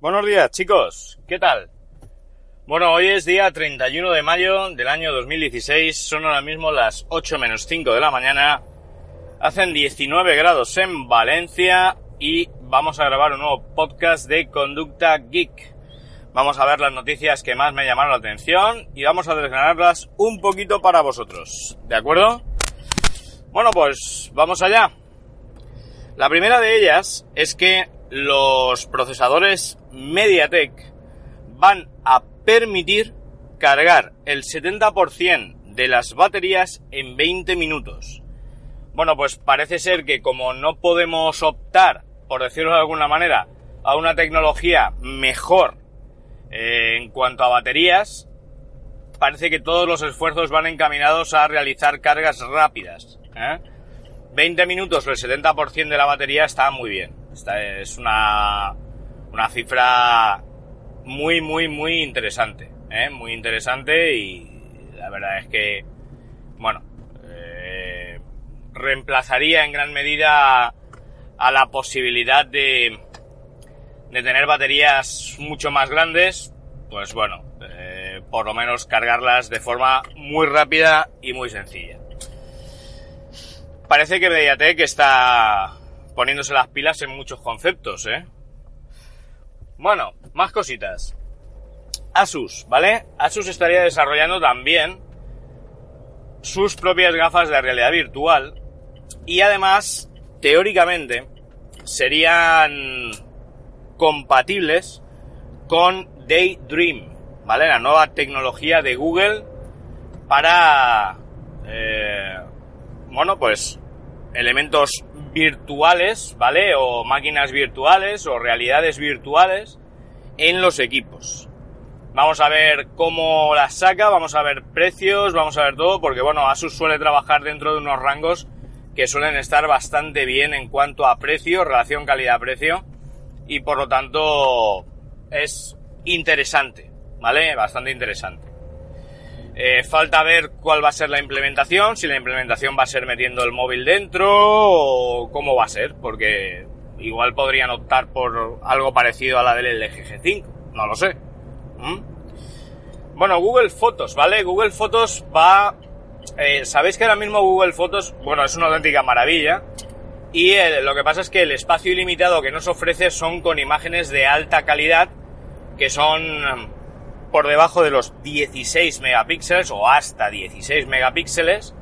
Buenos días, chicos. ¿Qué tal? Bueno, hoy es día 31 de mayo del año 2016. Son ahora mismo las 8 menos 5 de la mañana. Hacen 19 grados en Valencia y vamos a grabar un nuevo podcast de Conducta Geek. Vamos a ver las noticias que más me llamaron la atención y vamos a desgranarlas un poquito para vosotros. ¿De acuerdo? Bueno, pues vamos allá. La primera de ellas es que los procesadores MediaTek van a permitir cargar el 70% de las baterías en 20 minutos. Bueno, pues parece ser que como no podemos optar, por decirlo de alguna manera, a una tecnología mejor en cuanto a baterías, parece que todos los esfuerzos van encaminados a realizar cargas rápidas. 20 ¿eh? minutos o el 70% de la batería está muy bien. Esta es una, una cifra muy, muy, muy interesante. ¿eh? Muy interesante y la verdad es que, bueno, eh, reemplazaría en gran medida a la posibilidad de, de tener baterías mucho más grandes, pues bueno, eh, por lo menos cargarlas de forma muy rápida y muy sencilla. Parece que Mediatek está poniéndose las pilas en muchos conceptos, ¿eh? Bueno, más cositas. Asus, ¿vale? Asus estaría desarrollando también sus propias gafas de realidad virtual y además, teóricamente, serían compatibles con Daydream, ¿vale? La nueva tecnología de Google para, eh, bueno, pues elementos virtuales, ¿vale? O máquinas virtuales o realidades virtuales en los equipos. Vamos a ver cómo las saca, vamos a ver precios, vamos a ver todo, porque bueno, Asus suele trabajar dentro de unos rangos que suelen estar bastante bien en cuanto a precio, relación calidad-precio, y por lo tanto es interesante, ¿vale? Bastante interesante. Eh, falta ver cuál va a ser la implementación, si la implementación va a ser metiendo el móvil dentro o cómo va a ser, porque igual podrían optar por algo parecido a la del LG G5, no lo sé. ¿Mm? Bueno, Google Fotos, ¿vale? Google Fotos va... Eh, Sabéis que ahora mismo Google Fotos, bueno, es una auténtica maravilla. Y eh, lo que pasa es que el espacio ilimitado que nos ofrece son con imágenes de alta calidad, que son por debajo de los 16 megapíxeles o hasta 16 megapíxeles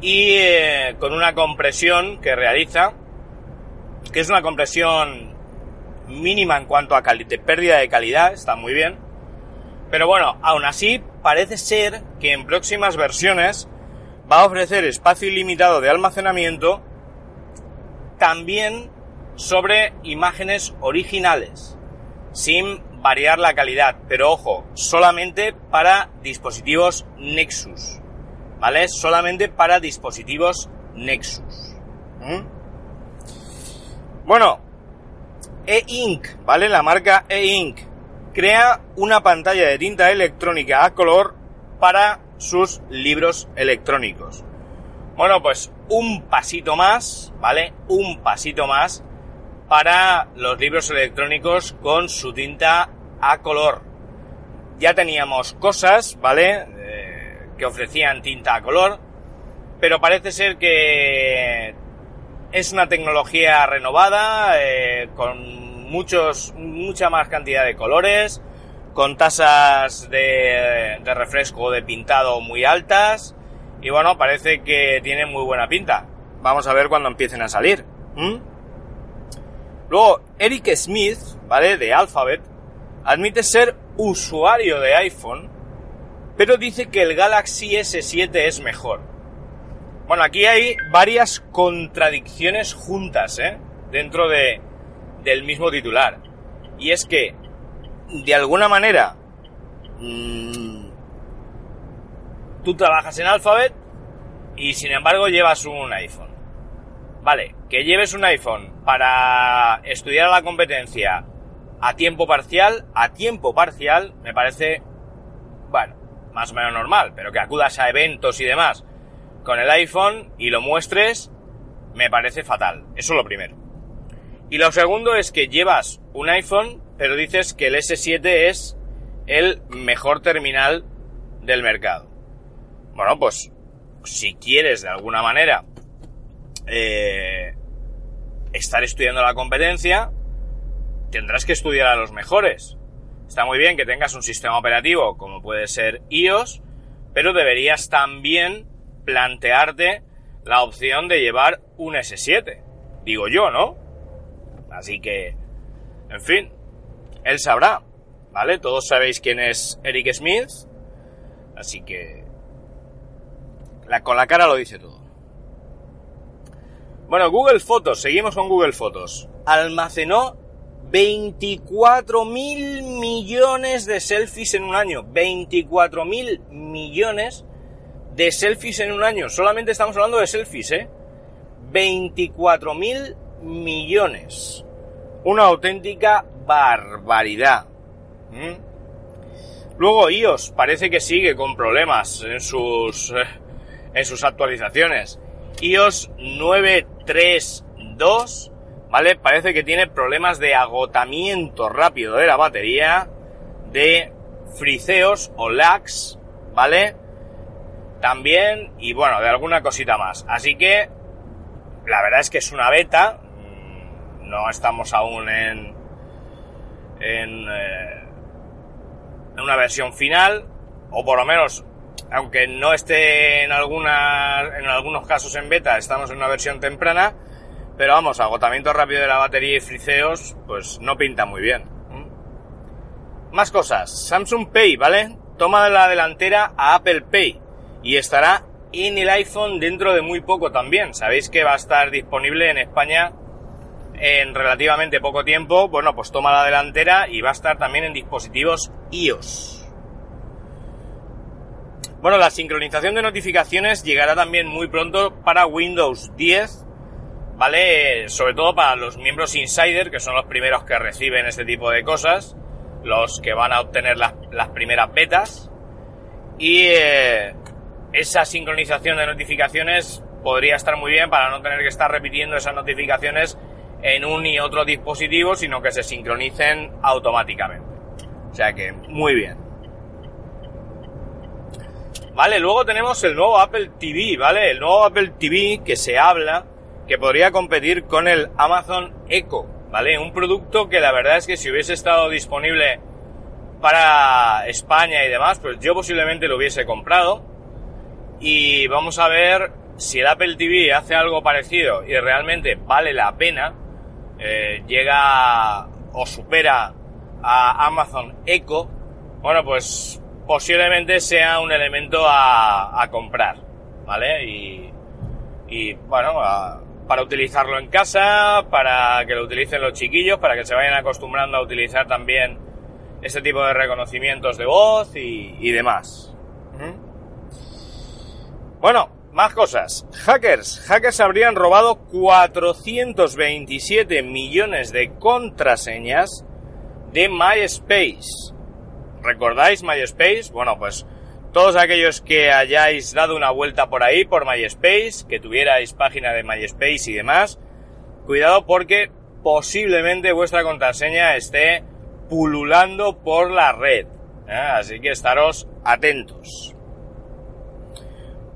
y eh, con una compresión que realiza, que es una compresión mínima en cuanto a pérdida de calidad, está muy bien. Pero bueno, aún así parece ser que en próximas versiones va a ofrecer espacio ilimitado de almacenamiento también sobre imágenes originales, sin variar la calidad, pero ojo, solamente para dispositivos Nexus, ¿vale? Solamente para dispositivos Nexus. Bueno, E-Ink, ¿vale? La marca E-Ink crea una pantalla de tinta electrónica a color para sus libros electrónicos. Bueno, pues un pasito más, ¿vale? Un pasito más para los libros electrónicos con su tinta a color. Ya teníamos cosas, ¿vale? Eh, que ofrecían tinta a color, pero parece ser que es una tecnología renovada, eh, con muchos, mucha más cantidad de colores, con tasas de, de refresco de pintado muy altas, Y bueno, parece que tiene muy buena pinta. Vamos a ver cuando empiecen a salir. Luego, Eric Smith, ¿vale? De Alphabet, admite ser usuario de iPhone, pero dice que el Galaxy S7 es mejor. Bueno, aquí hay varias contradicciones juntas, ¿eh? Dentro de, del mismo titular. Y es que, de alguna manera, mm, tú trabajas en Alphabet y sin embargo llevas un iPhone. Vale, que lleves un iPhone para estudiar la competencia a tiempo parcial, a tiempo parcial, me parece, bueno, más o menos normal, pero que acudas a eventos y demás con el iPhone y lo muestres, me parece fatal. Eso es lo primero. Y lo segundo es que llevas un iPhone, pero dices que el S7 es el mejor terminal del mercado. Bueno, pues si quieres de alguna manera eh, estar estudiando la competencia, tendrás que estudiar a los mejores. Está muy bien que tengas un sistema operativo como puede ser iOS, pero deberías también plantearte la opción de llevar un S7. Digo yo, ¿no? Así que, en fin, él sabrá, ¿vale? Todos sabéis quién es Eric Smith, así que con la cara lo dice todo. Bueno, Google Fotos, seguimos con Google Fotos. Almacenó 24 mil millones de selfies en un año. 24 mil millones de selfies en un año. Solamente estamos hablando de selfies, ¿eh? 24 mil millones. Una auténtica barbaridad. Luego iOS parece que sigue con problemas en sus, eh, en sus actualizaciones. iOS 932, ¿vale? Parece que tiene problemas de agotamiento rápido de la batería, de friseos o lags, ¿vale? También, y bueno, de alguna cosita más. Así que, la verdad es que es una beta, mm, no estamos aún en, eh, en una versión final, o por lo menos aunque no esté en, algunas, en algunos casos en beta, estamos en una versión temprana, pero vamos, agotamiento rápido de la batería y friseos, pues no pinta muy bien. Más cosas, Samsung Pay, ¿vale? Toma la delantera a Apple Pay y estará en el iPhone dentro de muy poco también. Sabéis que va a estar disponible en España en relativamente poco tiempo. Bueno, pues toma la delantera y va a estar también en dispositivos iOS. Bueno, la sincronización de notificaciones llegará también muy pronto para Windows 10, ¿vale? Sobre todo para los miembros Insider, que son los primeros que reciben este tipo de cosas, los que van a obtener las, las primeras betas. Y eh, esa sincronización de notificaciones podría estar muy bien para no tener que estar repitiendo esas notificaciones en un y otro dispositivo, sino que se sincronicen automáticamente. O sea que, muy bien. Vale, luego tenemos el nuevo Apple TV, ¿vale? El nuevo Apple TV que se habla que podría competir con el Amazon Echo, ¿vale? Un producto que la verdad es que si hubiese estado disponible para España y demás, pues yo posiblemente lo hubiese comprado. Y vamos a ver si el Apple TV hace algo parecido y realmente vale la pena, eh, llega o supera a Amazon Echo, bueno, pues posiblemente sea un elemento a, a comprar, ¿vale? Y, y bueno, a- para utilizarlo en casa, para que lo utilicen los chiquillos, para que se vayan acostumbrando a utilizar también este tipo de reconocimientos de voz y, y demás. ¿Mm? Bueno, más cosas. Hackers. Hackers habrían robado 427 millones de contraseñas de MySpace. ¿Recordáis MySpace? Bueno, pues todos aquellos que hayáis dado una vuelta por ahí, por MySpace, que tuvierais página de MySpace y demás, cuidado porque posiblemente vuestra contraseña esté pululando por la red. ¿eh? Así que estaros atentos.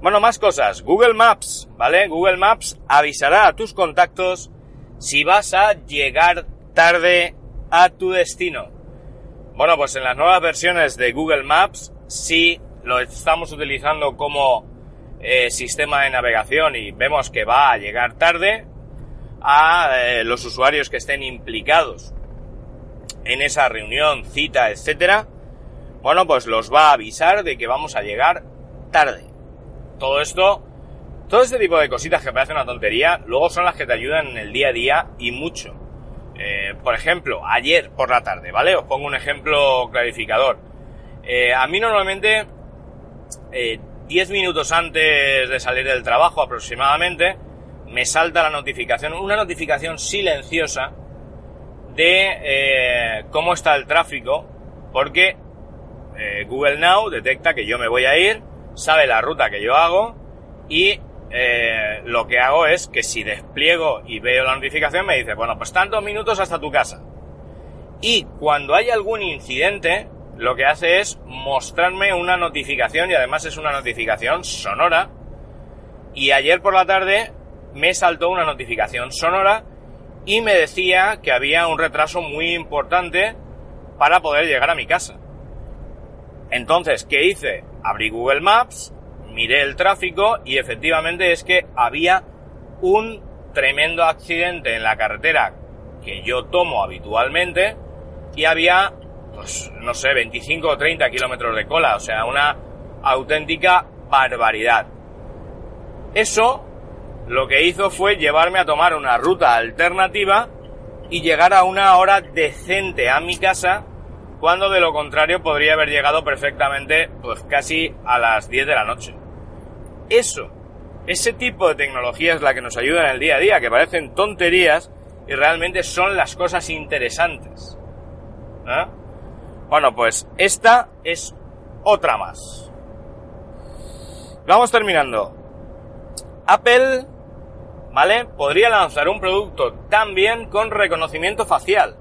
Bueno, más cosas. Google Maps, ¿vale? Google Maps avisará a tus contactos si vas a llegar tarde a tu destino. Bueno, pues en las nuevas versiones de Google Maps sí lo estamos utilizando como eh, sistema de navegación y vemos que va a llegar tarde, a eh, los usuarios que estén implicados en esa reunión, cita, etcétera, bueno, pues los va a avisar de que vamos a llegar tarde. Todo esto, todo este tipo de cositas que parecen una tontería, luego son las que te ayudan en el día a día y mucho. Eh, por ejemplo, ayer por la tarde, ¿vale? Os pongo un ejemplo clarificador. Eh, a mí normalmente, 10 minutos antes de salir del trabajo aproximadamente, me salta la notificación, una notificación silenciosa de eh, cómo está el tráfico, porque eh, Google Now detecta que yo me voy a ir, sabe la ruta que yo hago y eh, lo que hago es que si despliego y veo la notificación me dice, bueno, pues tantos minutos hasta tu casa. Y cuando hay algún incidente, lo que hace es mostrarme una notificación y además es una notificación sonora. Y ayer por la tarde me saltó una notificación sonora y me decía que había un retraso muy importante para poder llegar a mi casa. Entonces, ¿qué hice? Abrí Google Maps, miré el tráfico y efectivamente es que había un tremendo accidente en la carretera que yo tomo habitualmente y había, pues, no sé, 25 o 30 kilómetros de cola, o sea, una auténtica barbaridad. Eso lo que hizo fue llevarme a tomar una ruta alternativa y llegar a una hora decente a mi casa, cuando de lo contrario podría haber llegado perfectamente pues casi a las 10 de la noche. Eso, ese tipo de tecnología es la que nos ayuda en el día a día, que parecen tonterías y realmente son las cosas interesantes. ¿Eh? Bueno, pues esta es otra más. Vamos terminando. Apple ¿vale? Podría lanzar un producto también con reconocimiento facial.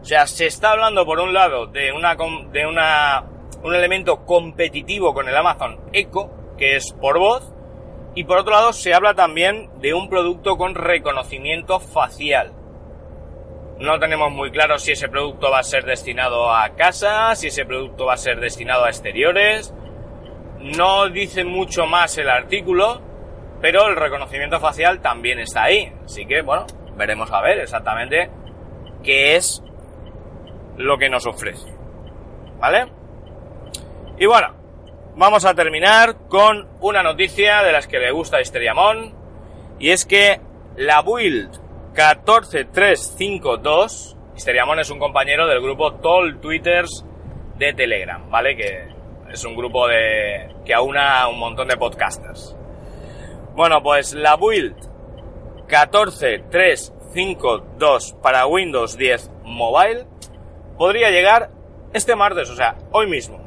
O sea, se está hablando por un lado de una de una un elemento competitivo con el Amazon Echo, que es por voz, y por otro lado se habla también de un producto con reconocimiento facial. No tenemos muy claro si ese producto va a ser destinado a casa, si ese producto va a ser destinado a exteriores. No dice mucho más el artículo, pero el reconocimiento facial también está ahí. Así que, bueno, veremos a ver exactamente qué es lo que nos ofrece. ¿Vale? Y bueno, vamos a terminar con una noticia de las que le gusta a Histeriamon. Y es que la build 14352, Histeriamon es un compañero del grupo Toll Twitters de Telegram, ¿vale? Que es un grupo de que aúna un montón de podcasters. Bueno, pues la build 14352 para Windows 10 Mobile podría llegar este martes, o sea, hoy mismo.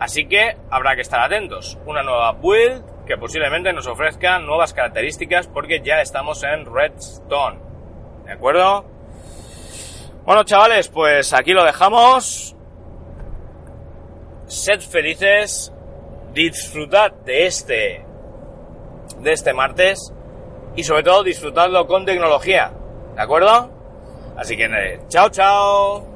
Así que habrá que estar atentos. Una nueva build que posiblemente nos ofrezca nuevas características porque ya estamos en Redstone. ¿De acuerdo? Bueno, chavales, pues aquí lo dejamos. Sed felices. Disfrutad de este de este martes y sobre todo disfrutadlo con tecnología, ¿de acuerdo? Así que, eh, chao, chao.